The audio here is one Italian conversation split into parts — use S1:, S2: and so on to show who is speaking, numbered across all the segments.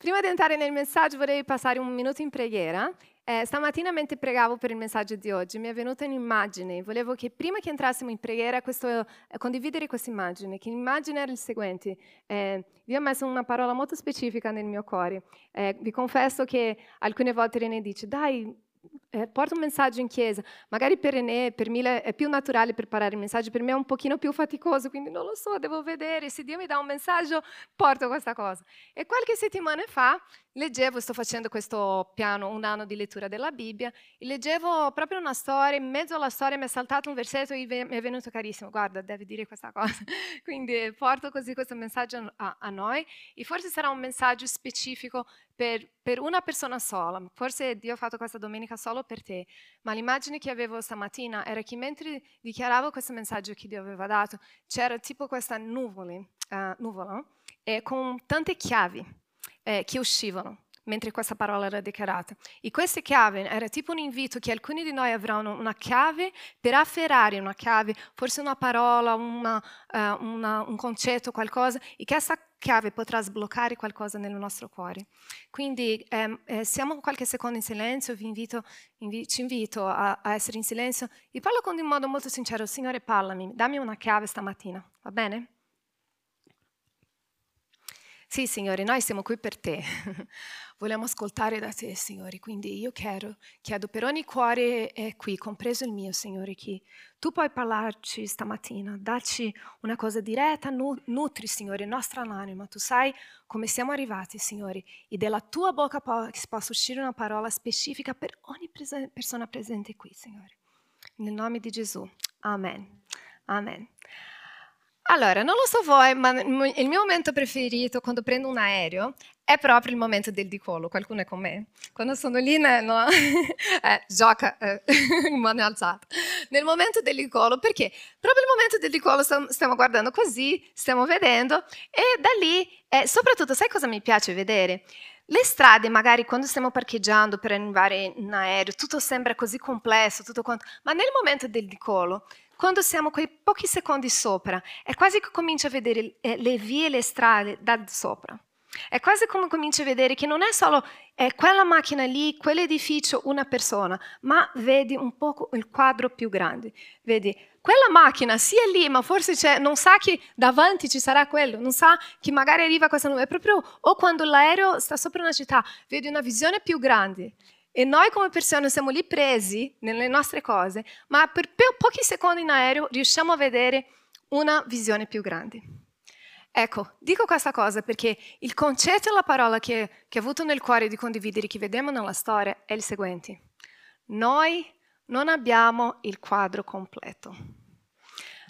S1: Prima di entrare nel messaggio vorrei passare un minuto in preghiera. Eh, stamattina mentre pregavo per il messaggio di oggi mi è venuta un'immagine, volevo che prima che entrassimo in preghiera questo, eh, condividere questa immagine, che l'immagine era il seguente, eh, vi ho messo una parola molto specifica nel mio cuore, eh, vi confesso che alcune volte René dice dai eh, porta un messaggio in chiesa. Magari per René, per Mila è più naturale preparare il messaggio, per me è un pochino più faticoso, quindi non lo so, devo vedere. Se Dio mi dà un messaggio, porto questa cosa. E qualche settimana fa leggevo, sto facendo questo piano, un anno di lettura della Bibbia, e leggevo proprio una storia, in mezzo alla storia mi è saltato un versetto e mi è venuto carissimo, guarda, devi dire questa cosa. Quindi porto così questo messaggio a, a noi e forse sarà un messaggio specifico per, per, una persona sola. Forse Dio ha fatto questa domenica solo per te, ma l'immagine che avevo stamattina era che mentre dichiaravo questo messaggio che Dio aveva dato, c'era tipo questa nuvola, uh, nuvola eh, con tante chiavi eh, che uscivano mentre questa parola era dichiarata. E queste chiavi era tipo un invito che alcuni di noi avranno una chiave per afferrare una chiave, forse una parola, una, uh, una, un concetto, qualcosa, e che questa chiave potrà sbloccare qualcosa nel nostro cuore. Quindi ehm, eh, siamo qualche secondo in silenzio, vi invito, invi- ci invito a, a, essere in silenzio e parlo con un modo molto sincero, Signore parlami, dammi una chiave stamattina, va bene? Sì, Signore, noi siamo qui per te. Vogliamo ascoltare da te, Signore. Quindi io chiedo, chiedo per ogni cuore è qui, compreso il mio, Signore, che tu puoi parlarci stamattina, darci una cosa diretta, nutri, Signore, nostra anima. Tu sai come siamo arrivati, Signore, e dalla tua bocca possa uscire una parola specifica per ogni prese- persona presente qui, Signore. Nel nome di Gesù. Amen. Amen. Allora, non lo so voi, ma il mio momento preferito quando prendo un aereo è proprio il momento del decollo. Qualcuno è con me? Quando sono lì, no, eh, gioca eh, mano alzata. Nel momento del decollo, perché proprio nel momento del decollo stiamo, stiamo guardando così, stiamo vedendo, e da lì, eh, soprattutto, sai cosa mi piace vedere? Le strade, magari quando stiamo parcheggiando per arrivare in aereo, tutto sembra così complesso, tutto quanto, ma nel momento del decollo, quando siamo quei pochi secondi sopra, è quasi che cominci a vedere eh, le vie e le strade da sopra. È quasi come cominci a vedere che non è solo è quella macchina lì, quell'edificio, una persona, ma vedi un po' il quadro più grande. Vedi, quella macchina sia lì, ma forse non sa che davanti ci sarà quello, non sa che magari arriva questa nube. È proprio, o quando l'aereo sta sopra una città, vedi una visione più grande. E noi come persone siamo lì presi nelle nostre cose, ma per pochi secondi in aereo riusciamo a vedere una visione più grande. Ecco, dico questa cosa perché il concetto e la parola che, che ho avuto nel cuore di condividere, che vediamo nella storia, è il seguente. Noi non abbiamo il quadro completo.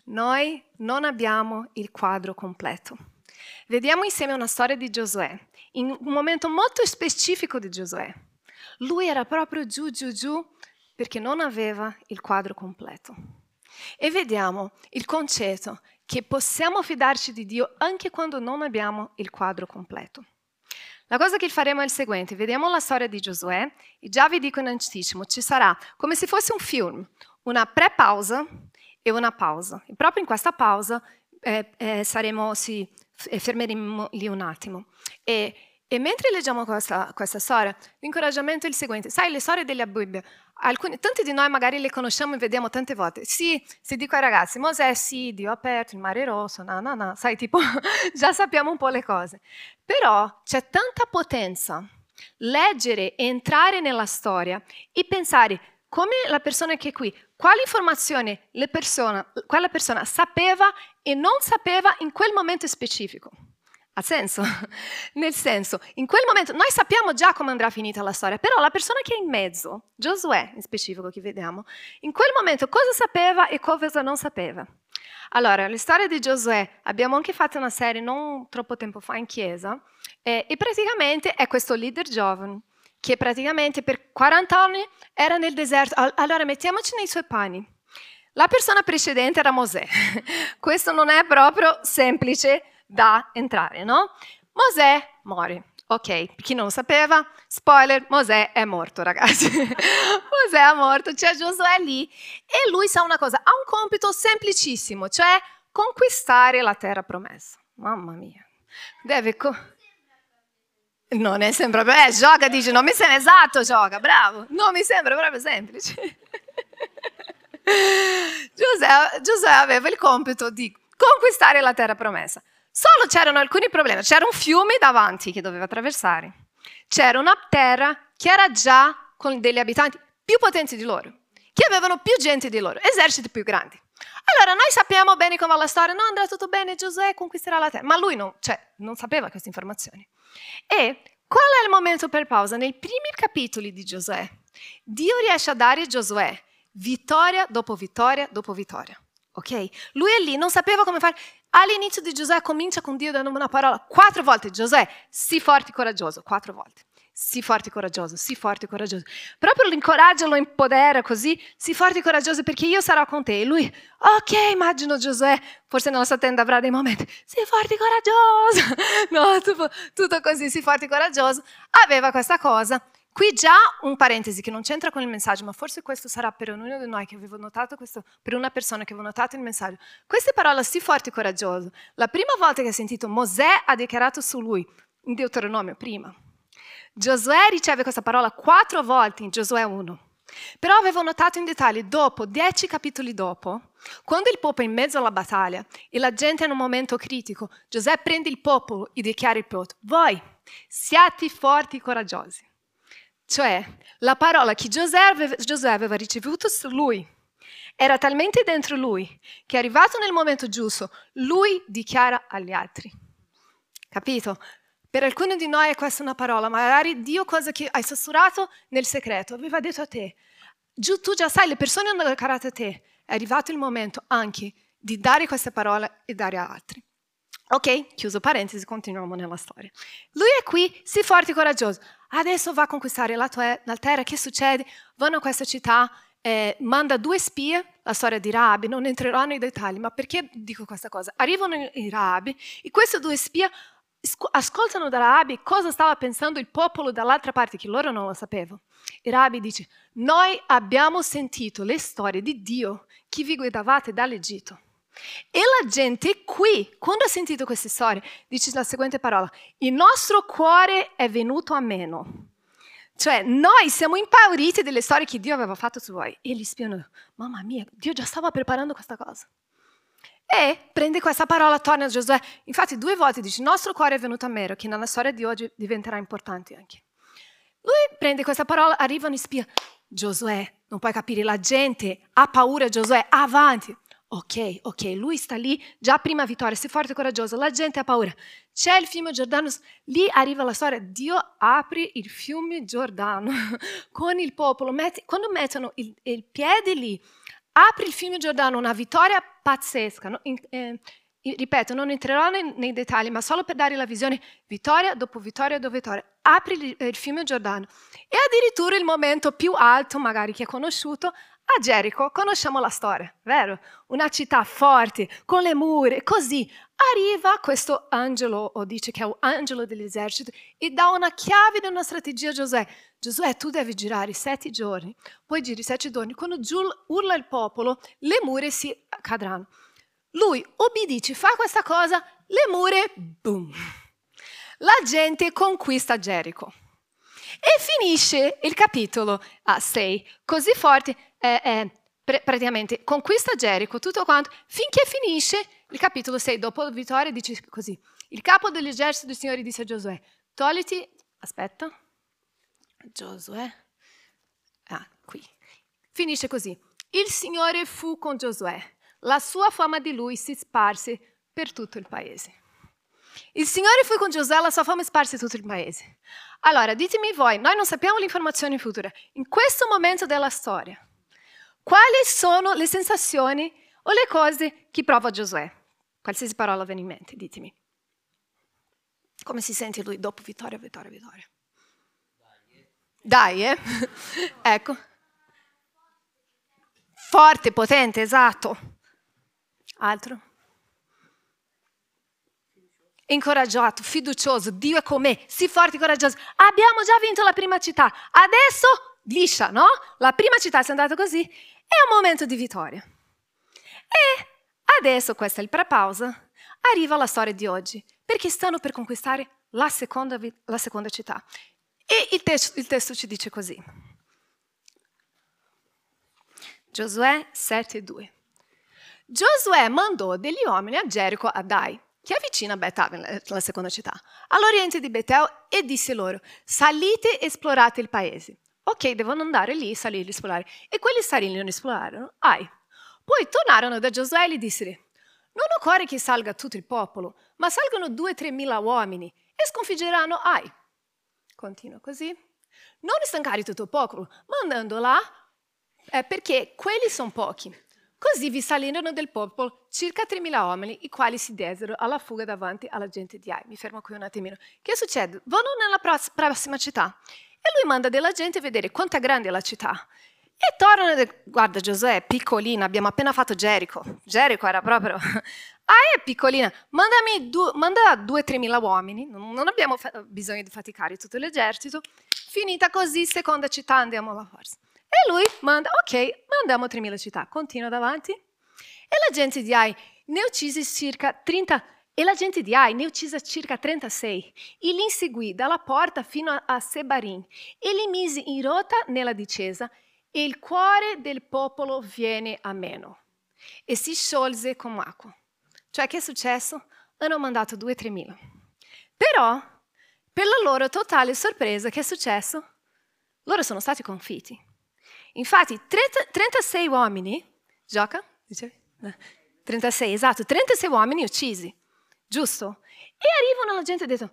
S1: Noi non abbiamo il quadro completo. Vediamo insieme una storia di Giosuè, in un momento molto specifico di Giosuè. Lui era proprio giù, giù, giù perché non aveva il quadro completo. E vediamo il concetto che possiamo fidarci di Dio anche quando non abbiamo il quadro completo. La cosa che faremo è il seguente, vediamo la storia di Giosuè e già vi dico in anticipo, ci sarà come se fosse un film, una pre-pausa e una pausa. E proprio in questa pausa eh, eh, saremo, sì, fermeremo lì un attimo. E e mentre leggiamo questa, questa, storia, l'incoraggiamento è il seguente. Sai, le storie della Bibbia, alcuni, tanti di noi magari le conosciamo e vediamo tante volte. Sì, si dico ai ragazzi, Mosè, sì, Dio ha aperto il mare rosso, no, no, no. Sai, tipo, già sappiamo un po' le cose. Però c'è tanta potenza leggere entrare nella storia e pensare come la persona che è qui, quali informazioni persona, quella persona sapeva e non sapeva in quel momento specifico. Ha senso? Nel senso, in quel momento noi sappiamo già come andrà finita la storia, però la persona che è in mezzo, Giosuè in specifico che vediamo, in quel momento cosa sapeva e cosa non sapeva. Allora, la storia di Giosuè, abbiamo anche fatto una serie non troppo tempo fa in chiesa, eh, e praticamente è questo leader giovane che praticamente per 40 anni era nel deserto. Allora, mettiamoci nei suoi panni. La persona precedente era Mosè. Questo non è proprio semplice da entrare, no? Mosè muore. Ok, chi non sapeva, spoiler, Mosè è morto, ragazzi. Mosè è morto, c'è Giosuè lì e lui sa una cosa, ha un compito semplicissimo, cioè conquistare la terra promessa. Mamma mia. Deve co- Non è proprio, eh, gioca, dice, non mi sembra esatto, gioca, bravo, non mi sembra proprio semplice. Giuseppe, Giuseppe aveva il compito di conquistare la terra promessa. Solo c'erano alcuni problemi, c'era un fiume davanti che doveva attraversare, c'era una terra che era già con degli abitanti più potenti di loro, che avevano più gente di loro, eserciti più grandi. Allora, noi sappiamo bene come va la storia, no, andrà tutto bene, Giosuè conquisterà la terra, ma lui non, cioè, non sapeva queste informazioni. E qual è il momento per pausa? Nei primi capitoli di Giosuè, Dio riesce a dare a Giosuè vittoria dopo vittoria dopo vittoria. Ok? Lui è lì, non sapeva come fare. All'inizio di Giosuè comincia con Dio dando una parola quattro volte. Giosuè, sii forte e coraggioso, quattro volte. Sii forte e coraggioso, sii forte e coraggioso. Proprio l'incoraggio lo empodera così, sii forte e coraggioso perché io sarò con te. E lui, ok, immagino Giosuè, forse nella sua tenda avrà dei momenti, sii forte e coraggioso. No, tutto, tutto così, sii forte e coraggioso. Aveva questa cosa. Qui già un parentesi che non c'entra con il messaggio, ma forse questo sarà per ognuno di noi che avevo notato questo, per una persona che avevo notato il messaggio. Queste parole sì forte e coraggioso. La prima volta che ha sentito Mosè ha dichiarato su lui, in Deuteronomio prima. Giosuè riceve questa parola quattro volte in Giosuè 1. Però avevo notato in dettaglio, dopo, dieci capitoli dopo, quando il popolo è in mezzo alla battaglia e la gente è in un momento critico, Giosuè prende il popolo e dichiara il popolo, voi siate forti e coraggiosi. Cioè, la parola che Giosuè aveva ricevuto su lui era talmente dentro lui che arrivato nel momento giusto, lui dichiara agli altri. Capito? Per alcuni di noi è questa una parola, magari Dio cosa che hai sussurrato nel segreto, aveva detto a te. Giù, tu già sai, le persone hanno dichiarato a te. È arrivato il momento anche di dare queste parole e dare a altri. Ok, chiuso parentesi, continuiamo nella storia. Lui è qui, sii forte e coraggioso adesso va a conquistare la tua terra, che succede? Vanno a questa città, eh, manda due spie, la storia di Rabi, non entrerò nei dettagli, ma perché dico questa cosa? Arrivano i Rabi e queste due spie ascoltano da Rabi cosa stava pensando il popolo dall'altra parte, che loro non lo sapevano. E Rabi dice, noi abbiamo sentito le storie di Dio che vi guidavate dall'Egitto. E la gente qui, quando ha sentito queste storie, dice la seguente parola, il nostro cuore è venuto a meno. Cioè, noi siamo impauriti delle storie che Dio aveva fatto su voi. E gli spiano, mamma mia, Dio già stava preparando questa cosa. E prende questa parola, torna a Giosuè. Infatti due volte dice, il nostro cuore è venuto a meno, che nella storia di oggi diventerà importante anche. Lui prende questa parola, arrivano e spia. Giosuè, non puoi capire, la gente ha paura, Giosuè, avanti. Ok, ok, lui sta lì, già prima vittoria, sei forte e coraggioso, la gente ha paura. C'è il fiume Giordano, lì arriva la storia, Dio apre il fiume Giordano con il popolo, metti, quando mettono il, il, piede lì, apre il fiume Giordano, una vittoria pazzesca. No? In, eh, ripeto, non entrerò nei, nei, dettagli, ma solo per dare la visione, vittoria dopo vittoria dopo vittoria, apri il, il fiume Giordano. E addirittura il momento più alto, magari che è conosciuto, a Gerico conosciamo la storia, vero? Una città forte, con le mura, così. Arriva questo angelo, o dice che è un angelo dell'esercito, e dà una chiave di una strategia a Giosuè. Giosuè, tu devi girare sette giorni, poi giri sette giorni. Quando urla il popolo, le mura si cadranno. Lui obbedisce, fa questa cosa, le mura, boom. La gente conquista Gerico. E finisce il capitolo a 6, così forte eh, eh, pr- praticamente conquista Gerico, tutto quanto, finché finisce il capitolo 6, dopo la vittoria dice così, il capo dell'esercito del Signore disse a Giosuè, togliti, aspetta, Giosuè, ah, qui, finisce così, il Signore fu con Giosuè, la sua fama di lui si sparse per tutto il paese. Il Signore fu con Giosuè, la sua fama sparse tutto il paese. Allora, ditemi voi, noi non sappiamo l'informazione futura. In questo momento della storia, quali sono le sensazioni o le cose che prova Giosuè? Qualsiasi parola viene in mente, ditemi. Come si sente lui dopo vittoria, vittoria, vittoria? Dai, eh? ecco. Forte, potente, esatto. Altro? Incoraggiato, fiducioso, Dio è con me, sii forte e coraggioso. Abbiamo già vinto la prima città, adesso liscia, no? La prima città è andata così, è un momento di vittoria. E adesso, questa è il pre-pausa, arriva la storia di oggi, perché stanno per conquistare la seconda, la seconda città. E il testo, il testo ci dice così. Giosuè 7,2. Giosuè mandò degli uomini a Gerico a Dai, che è vicino a Betaven, la seconda città, all'oriente di Betel, e disse loro, salite e esplorate il paese. Ok, devono andare lì, salire e esplorare. E quelli salirono e esplorarono. Ai. Poi tornarono da Giosuè e gli dissero, non occorre che salga tutto il popolo, ma salgano due o tre mila uomini e sconfiggeranno Ai. Continua così. Non stancare tutto il popolo, mandando là, eh, perché quelli sono pochi. Così vi salirono del popolo circa 3.000 uomini, i quali si desero alla fuga davanti alla gente di Ai. Mi fermo qui un attimino. Che succede? Vanno nella prossima città e lui manda della gente a vedere quanto è grande la città. E tornano e guarda Giosuè è piccolina, abbiamo appena fatto Gerico. Gerico era proprio... Ah, è piccolina, Mandami due, manda 2-3 mila uomini, non abbiamo bisogno di faticare tutto l'esercito. Finita così, seconda città, andiamo alla forza. E lui manda, ok, mandiamo 3.000 città, continua davanti. E la gente di Ai ne uccise circa 30, e la gente di Ai ne uccise circa 36. E li inseguì dalla porta fino a Sebarim e li mise in rotta nella discesa e il cuore del popolo viene a meno e si sciolse come acqua. Cioè, che è successo? Hanno mandato 2-3 mila. Però, per la loro totale sorpresa, che è successo? Loro sono stati confitti. Infatti, 30, 36 uomini, gioca? Dicevi? 36, esatto, 36 uomini uccisi, giusto? E arrivano la gente e detto,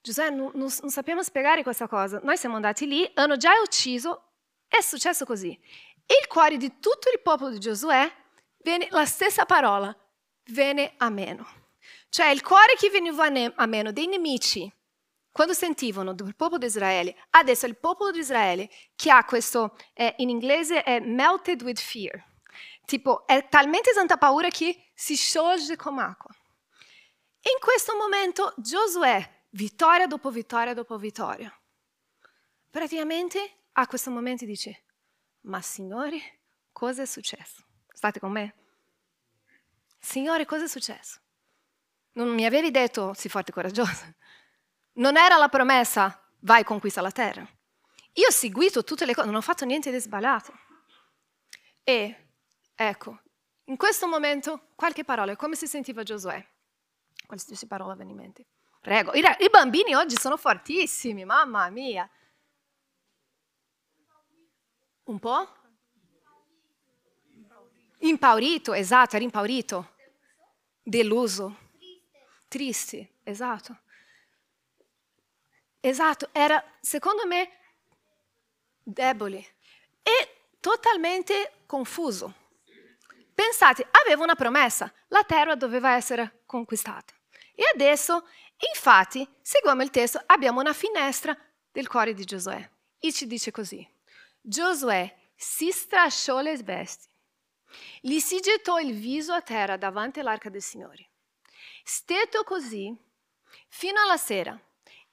S1: Giuseppe, non, non, non sappiamo spiegare questa cosa. Noi siamo andati lì, hanno già ucciso, è successo così. E il cuore di tutto il popolo di Giosuè viene la stessa parola, viene a meno. Cioè il cuore che veniva a meno dei nemici quando sentivano del popolo di Israele, adesso il popolo di Israele che ha questo, eh, in inglese è melted with fear, tipo è talmente tanta paura che si scioglie come acqua. In questo momento Giosuè, vittoria dopo vittoria dopo vittoria, praticamente a questo momento dice, ma Signore, cosa è successo? State con me? Signore, cosa è successo? Non mi avevi detto, sii forte e coraggiosa. Non era la promessa, vai conquista la terra. Io ho seguito tutte le cose, non ho fatto niente di sbagliato. E ecco, in questo momento, qualche parola, come si sentiva Giosuè? Qualsiasi parola viene in mente. Prego, I, i bambini oggi sono fortissimi, mamma mia. Un po'? Impaurito, esatto, era impaurito. Deluso. Triste, esatto. Esatto, era secondo me debole e totalmente confuso. Pensate, aveva una promessa, la terra doveva essere conquistata. E adesso, infatti, seguiamo il testo, abbiamo una finestra del cuore di Giosuè. E ci dice così, Giosuè si strasciò le vesti, gli si gettò il viso a terra davanti all'arca del Signore. Stetto così fino alla sera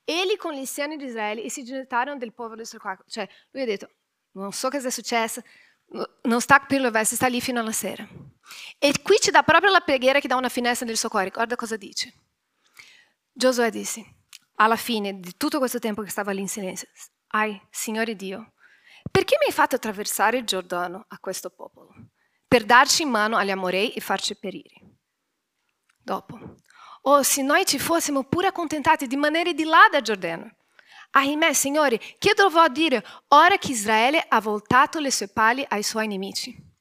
S1: Egli con gli anziani di Israele e si gettarono del povero del suo quarto. Cioè, lui ha detto, non so cosa è successo, non sta per le vesti, sta lì fino alla sera. E qui ci dà proprio la preghiera che dà una finestra nel suo cuore. Guarda cosa dice. Giosuè disse, alla fine di tutto questo tempo che stava lì in silenzio, ai, Signore Dio, perché mi hai fatto attraversare il Giordano a questo popolo? Per darci in mano agli amorei e farci perire. Dopo, o se noi ci fossimo pure accontentati di rimanere di là da Giordano. Ahimè, Signore, che dovrò dire ora che Israele ha voltato le sue pali ai suoi nemici?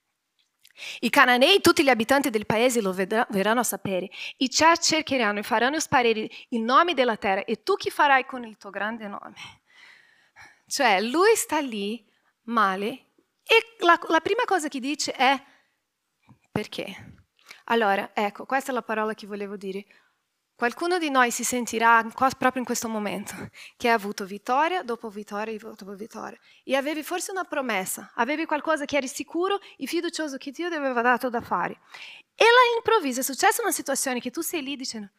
S1: I cananei, tutti gli abitanti del paese lo verranno a sapere, i cercheranno e faranno sparire il nome della terra e tu che farai con il tuo grande nome? Cioè, lui sta lì male e la, la prima cosa che dice è perché? Allora, ecco, questa è la parola che volevo dire. Qualcuno di noi si sentirà proprio in questo momento che ha avuto vittoria dopo vittoria dopo vittoria e avevi forse una promessa, avevi qualcosa che eri sicuro e fiducioso che Dio ti aveva dato da fare. E all'improvviso è successa una situazione che tu sei lì dicendo,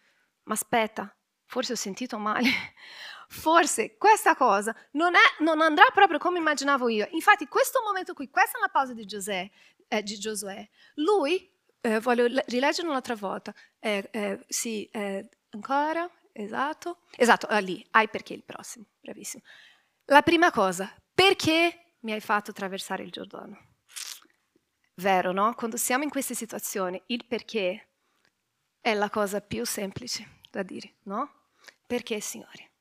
S1: ma aspetta, forse ho sentito male, forse questa cosa non, è, non andrà proprio come immaginavo io. Infatti questo momento qui, questa è la pausa di, Giuseppe, eh, di Giosuè, lui eh, voglio rileggere un'altra volta. Eh, eh, sì, eh, ancora. esatto, esatto, ah, lì, hai perché il prossimo, bravissimo. La prima cosa, perché mi hai fatto attraversare il Giordano? Vero, no? Quando siamo in queste situazioni, il perché è la cosa più semplice da dire, no? Perché, Signore?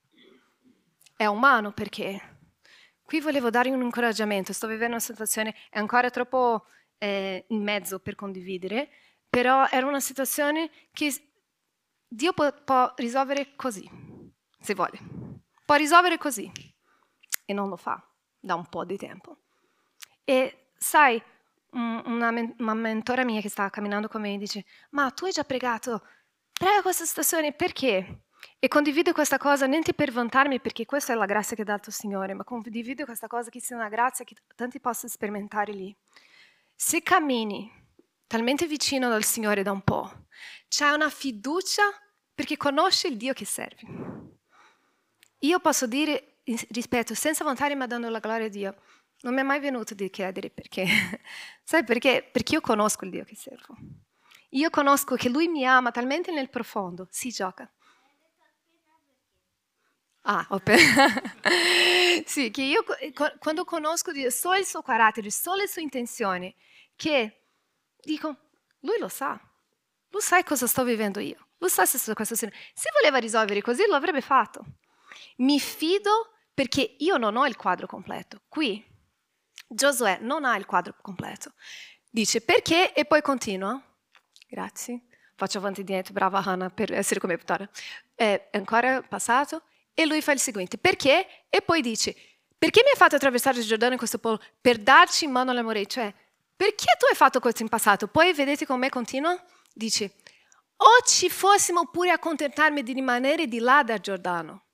S1: È umano perché. Qui volevo dare un incoraggiamento, sto vivendo una situazione, è ancora troppo eh, in mezzo per condividere, però era una situazione che Dio può, può risolvere così, se vuole. Può risolvere così e non lo fa da un po' di tempo. E sai, una, una mentora mia che stava camminando con me dice, ma tu hai già pregato, prega questa situazione, perché? E condivido questa cosa non per vantarmi, perché questa è la grazia che ha dato il Signore, ma condivido questa cosa che sia una grazia che tanti possono sperimentare lì. Se cammini talmente vicino dal Signore da un po', c'è una fiducia perché conosci il Dio che servi. Io posso dire, rispetto, senza vantare ma dando la gloria a Dio, non mi è mai venuto di chiedere perché. Sai perché? Perché io conosco il Dio che servo. Io conosco che Lui mi ama talmente nel profondo, si gioca. Ah, ok. sì, che io quando conosco Dio, so il suo carattere, so le sue intenzioni, che dico, Lui lo sa. Lui sa cosa sto vivendo io. Lui sa se sto questa situazione. Se voleva risolvere così, lo avrebbe fatto. Mi fido perché io non ho il quadro completo. Qui Giosuè non ha il quadro completo. Dice perché e poi continua. Grazie. Faccio avanti e dietro, brava Hannah per essere come puttana. È ancora passato e lui fa il seguente. Perché? E poi dice, perché mi hai fatto attraversare il Giordano in questo polo? Per darci in mano all'amore. Cioè, perché tu hai fatto questo in passato? Poi vedete con me continua? Dice, o ci fossimo pure a contentarmi di rimanere di là dal Giordano.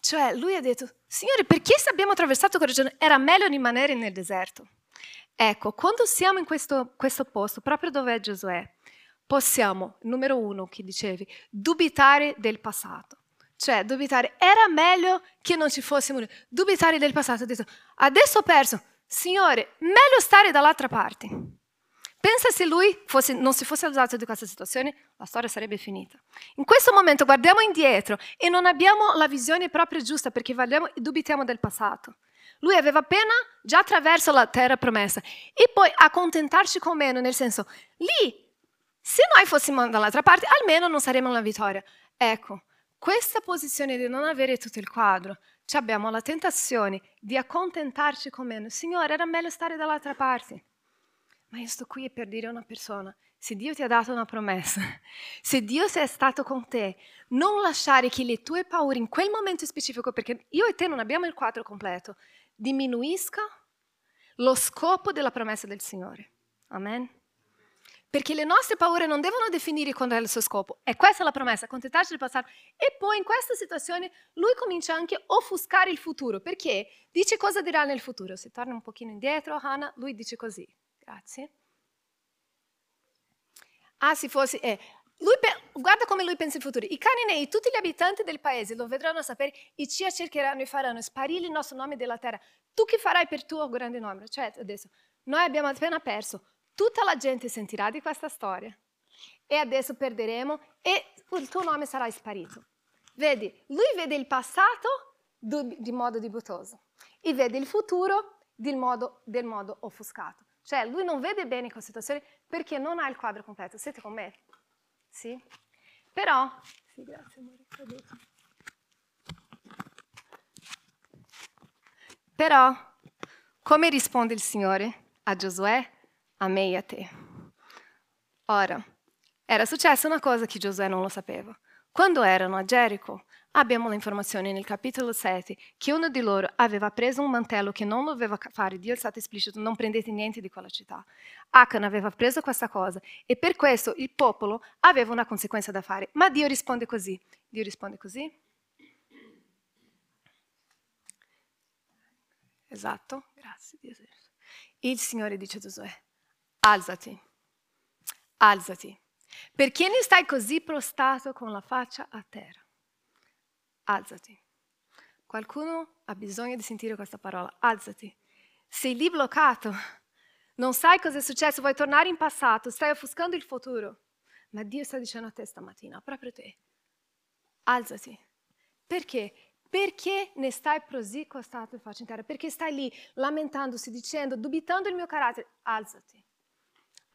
S1: Cioè, lui ha detto, Signore, perché se abbiamo attraversato quel Giordano era meglio rimanere nel deserto? Ecco, quando siamo in questo, questo posto, proprio dove è Giosuè, possiamo, numero uno che dicevi, dubitare del passato. Cioè, dubitare, era meglio che non ci fossimo, dubitare del passato. Ho detto, adesso ho perso, Signore, meglio stare dall'altra parte. Pensa se lui fosse, non si fosse usato di questa situazione, la storia sarebbe finita. In questo momento guardiamo indietro e non abbiamo la visione proprio giusta perché guardiamo, dubitiamo del passato. Lui aveva appena già attraverso la terra promessa e poi accontentarci con meno, nel senso, lì, se noi fossimo dall'altra parte, almeno non saremmo una vittoria. Ecco, questa posizione di non avere tutto il quadro, abbiamo la tentazione di accontentarci con meno. Signore, era meglio stare dall'altra parte. Ma io sto qui per dire a una persona, se Dio ti ha dato una promessa, se Dio è stato con te, non lasciare che le tue paure in quel momento specifico, perché io e te non abbiamo il quadro completo, diminuisca lo scopo della promessa del Signore. Amen. Perché le nostre paure non devono definire qual è il suo scopo. E questa è la promessa, accontentarci del passato. E poi in questa situazione lui comincia anche a offuscare il futuro. Perché dice cosa dirà nel futuro. Se torna un pochino indietro, Hannah, lui dice così. Grazie. Ah, se fosse... Eh, lui, guarda come lui pensa il futuro. I caninei, tutti gli abitanti del paese lo vedranno sapere e ci cercheranno e faranno sparire il nostro nome della terra. Tu che farai per tuo grande nome? Cioè, adesso, noi abbiamo appena perso. Tutta la gente sentirà di questa storia. E adesso perderemo e il tuo nome sarà sparito. Vedi, lui vede il passato di modo dibutoso e vede il futuro del modo, del modo offuscato. Cioè lui non vede bene questa situazione perché non ha il quadro completo. Siete con me? Sì? Però, sì, grazie amore, Però, come risponde il Signore a Giosuè, a me e a te? Ora, era successa una cosa che Giosuè non lo sapeva. Quando erano a Gerico, abbiamo l'informazione nel capitolo 7 che uno di loro aveva preso un mantello che non doveva fare, Dio è stato esplicito, non prendete niente di quella città. Achan aveva preso questa cosa e per questo il popolo aveva una conseguenza da fare. Ma Dio risponde così. Dio risponde così. Esatto, grazie Dio. Il Signore dice a Giosuè, alzati, alzati, perché ne stai così prostrato con la faccia a terra? alzati. Qualcuno ha bisogno di sentire questa parola, alzati. Sei lì bloccato, non sai cosa è successo, vuoi tornare in passato, stai offuscando il futuro. Ma Dio sta dicendo a te stamattina, proprio te, alzati. Perché? Perché ne stai così costato e faccia in terra? Perché stai lì lamentandosi, dicendo, dubitando il mio carattere? Alzati.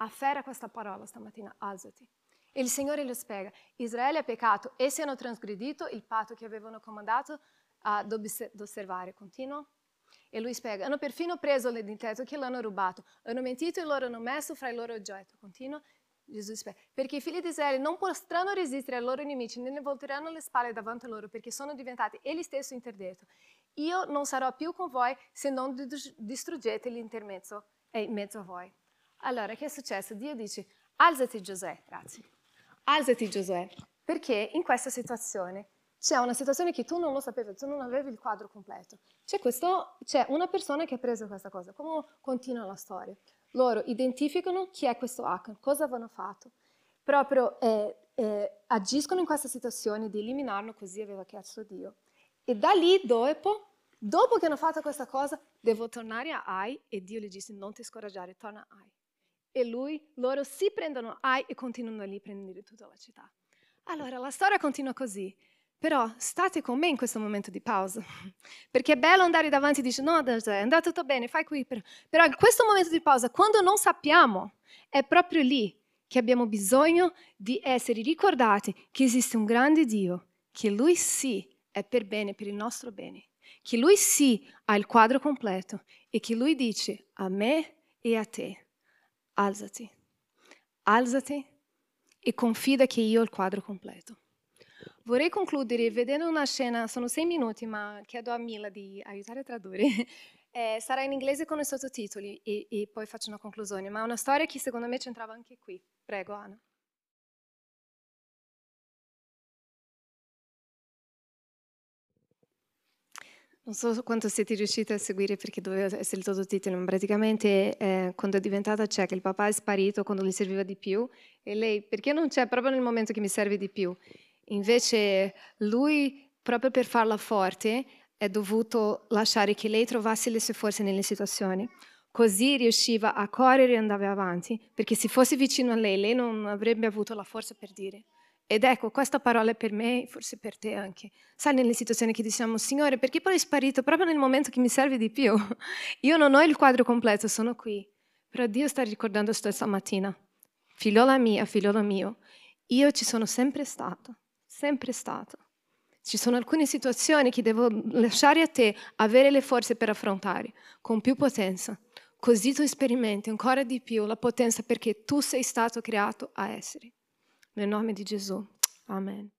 S1: Afferra questa parola stamattina, alzati. E il Signore lo spiega. Israele ha peccato, essi hanno trasgredito il patto che avevano comandato ad osservare. Continuo. E lui spiega, hanno perfino preso l'identità che l'hanno rubato, hanno mentito e loro hanno messo fra i loro oggetti. Continua. Gesù spiega, perché i figli di Israele non potranno resistere ai loro nemici, né ne volteranno le spalle davanti a loro, perché sono diventati egli stesso interdetto. Io non sarò più con voi se non distruggete l'intermezzo in mezzo a voi. Allora, che è successo? Dio dice, alzati Giuseppe, grazie, alzati Giuseppe, perché in questa situazione c'è una situazione che tu non lo sapevi, tu non avevi il quadro completo. C'è, questo, c'è una persona che ha preso questa cosa, come continua la storia. Loro identificano chi è questo Achan, cosa avevano fatto. Proprio eh, eh, agiscono in questa situazione di eliminarlo, così aveva chiesto Dio. E da lì dopo, dopo che hanno fatto questa cosa, devo tornare a Ai e Dio gli disse non ti scoraggiare, torna a Ai. E lui, loro si prendono Ai e continuano a prendere tutta la città. Allora la storia continua così. Però state con me in questo momento di pausa, perché è bello andare davanti e dire no, è andato tutto bene, fai qui. Però in questo momento di pausa, quando non sappiamo, è proprio lì che abbiamo bisogno di essere ricordati che esiste un grande Dio, che Lui sì è per bene, per il nostro bene, che Lui sì ha il quadro completo e che Lui dice a me e a te, alzati, alzati e confida che io ho il quadro completo. Vorrei concludere vedendo una scena, sono sei minuti, ma chiedo a Mila di aiutare a tradurre. Eh, sarà in inglese con i sottotitoli e, e poi faccio una conclusione, ma è una storia che secondo me c'entrava anche qui. Prego, Anna. Non so quanto siete riusciti a seguire perché doveva essere il sottotitolo, ma praticamente eh, quando è diventata cieca il papà è sparito quando gli serviva di più e lei perché non c'è proprio nel momento che mi serve di più? Invece lui, proprio per farla forte, è dovuto lasciare che lei trovasse le sue forze nelle situazioni. Così riusciva a correre e andare avanti, perché se fosse vicino a lei, lei non avrebbe avuto la forza per dire. Ed ecco, questa parola è per me, forse per te anche. Sai, nelle situazioni che diciamo, Signore, perché poi è sparito proprio nel momento che mi serve di più? Io non ho il quadro completo, sono qui. Però Dio sta ricordando stessa mattina, figliola mia, figliolo mio, io ci sono sempre stato sempre stato. Ci sono alcune situazioni che devo lasciare a te avere le forze per affrontare con più potenza. Così tu sperimenti ancora di più la potenza perché tu sei stato creato a essere. Nel nome di Gesù. Amen.